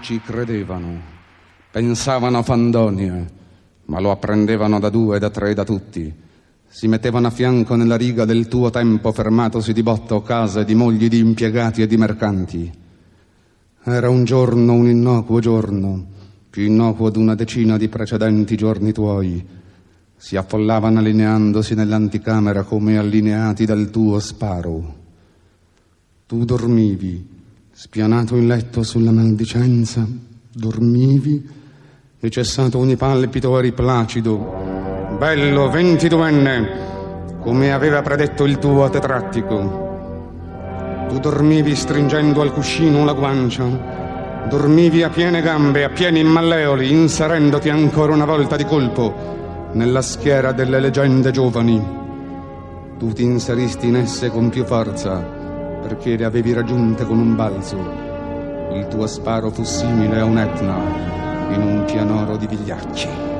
ci credevano. Pensavano a Fandonia, ma lo apprendevano da due, da tre, da tutti. Si mettevano a fianco nella riga del tuo tempo fermatosi di botto case di mogli di impiegati e di mercanti. Era un giorno, un innocuo giorno, più innocuo d'una decina di precedenti giorni tuoi. Si affollavano allineandosi nell'anticamera come allineati dal tuo sparo. Tu dormivi, spianato in letto sulla maldicenza, dormivi e cessato ogni palpito eri placido, bello, ventiduenne, come aveva predetto il tuo tetrattico. Tu dormivi stringendo al cuscino la guancia, dormivi a piene gambe, a pieni malleoli, inserendoti ancora una volta di colpo nella schiera delle leggende giovani. Tu ti inseristi in esse con più forza, perché le avevi raggiunte con un balzo. Il tuo sparo fu simile a un Etna in un pianoro di vigliacchi.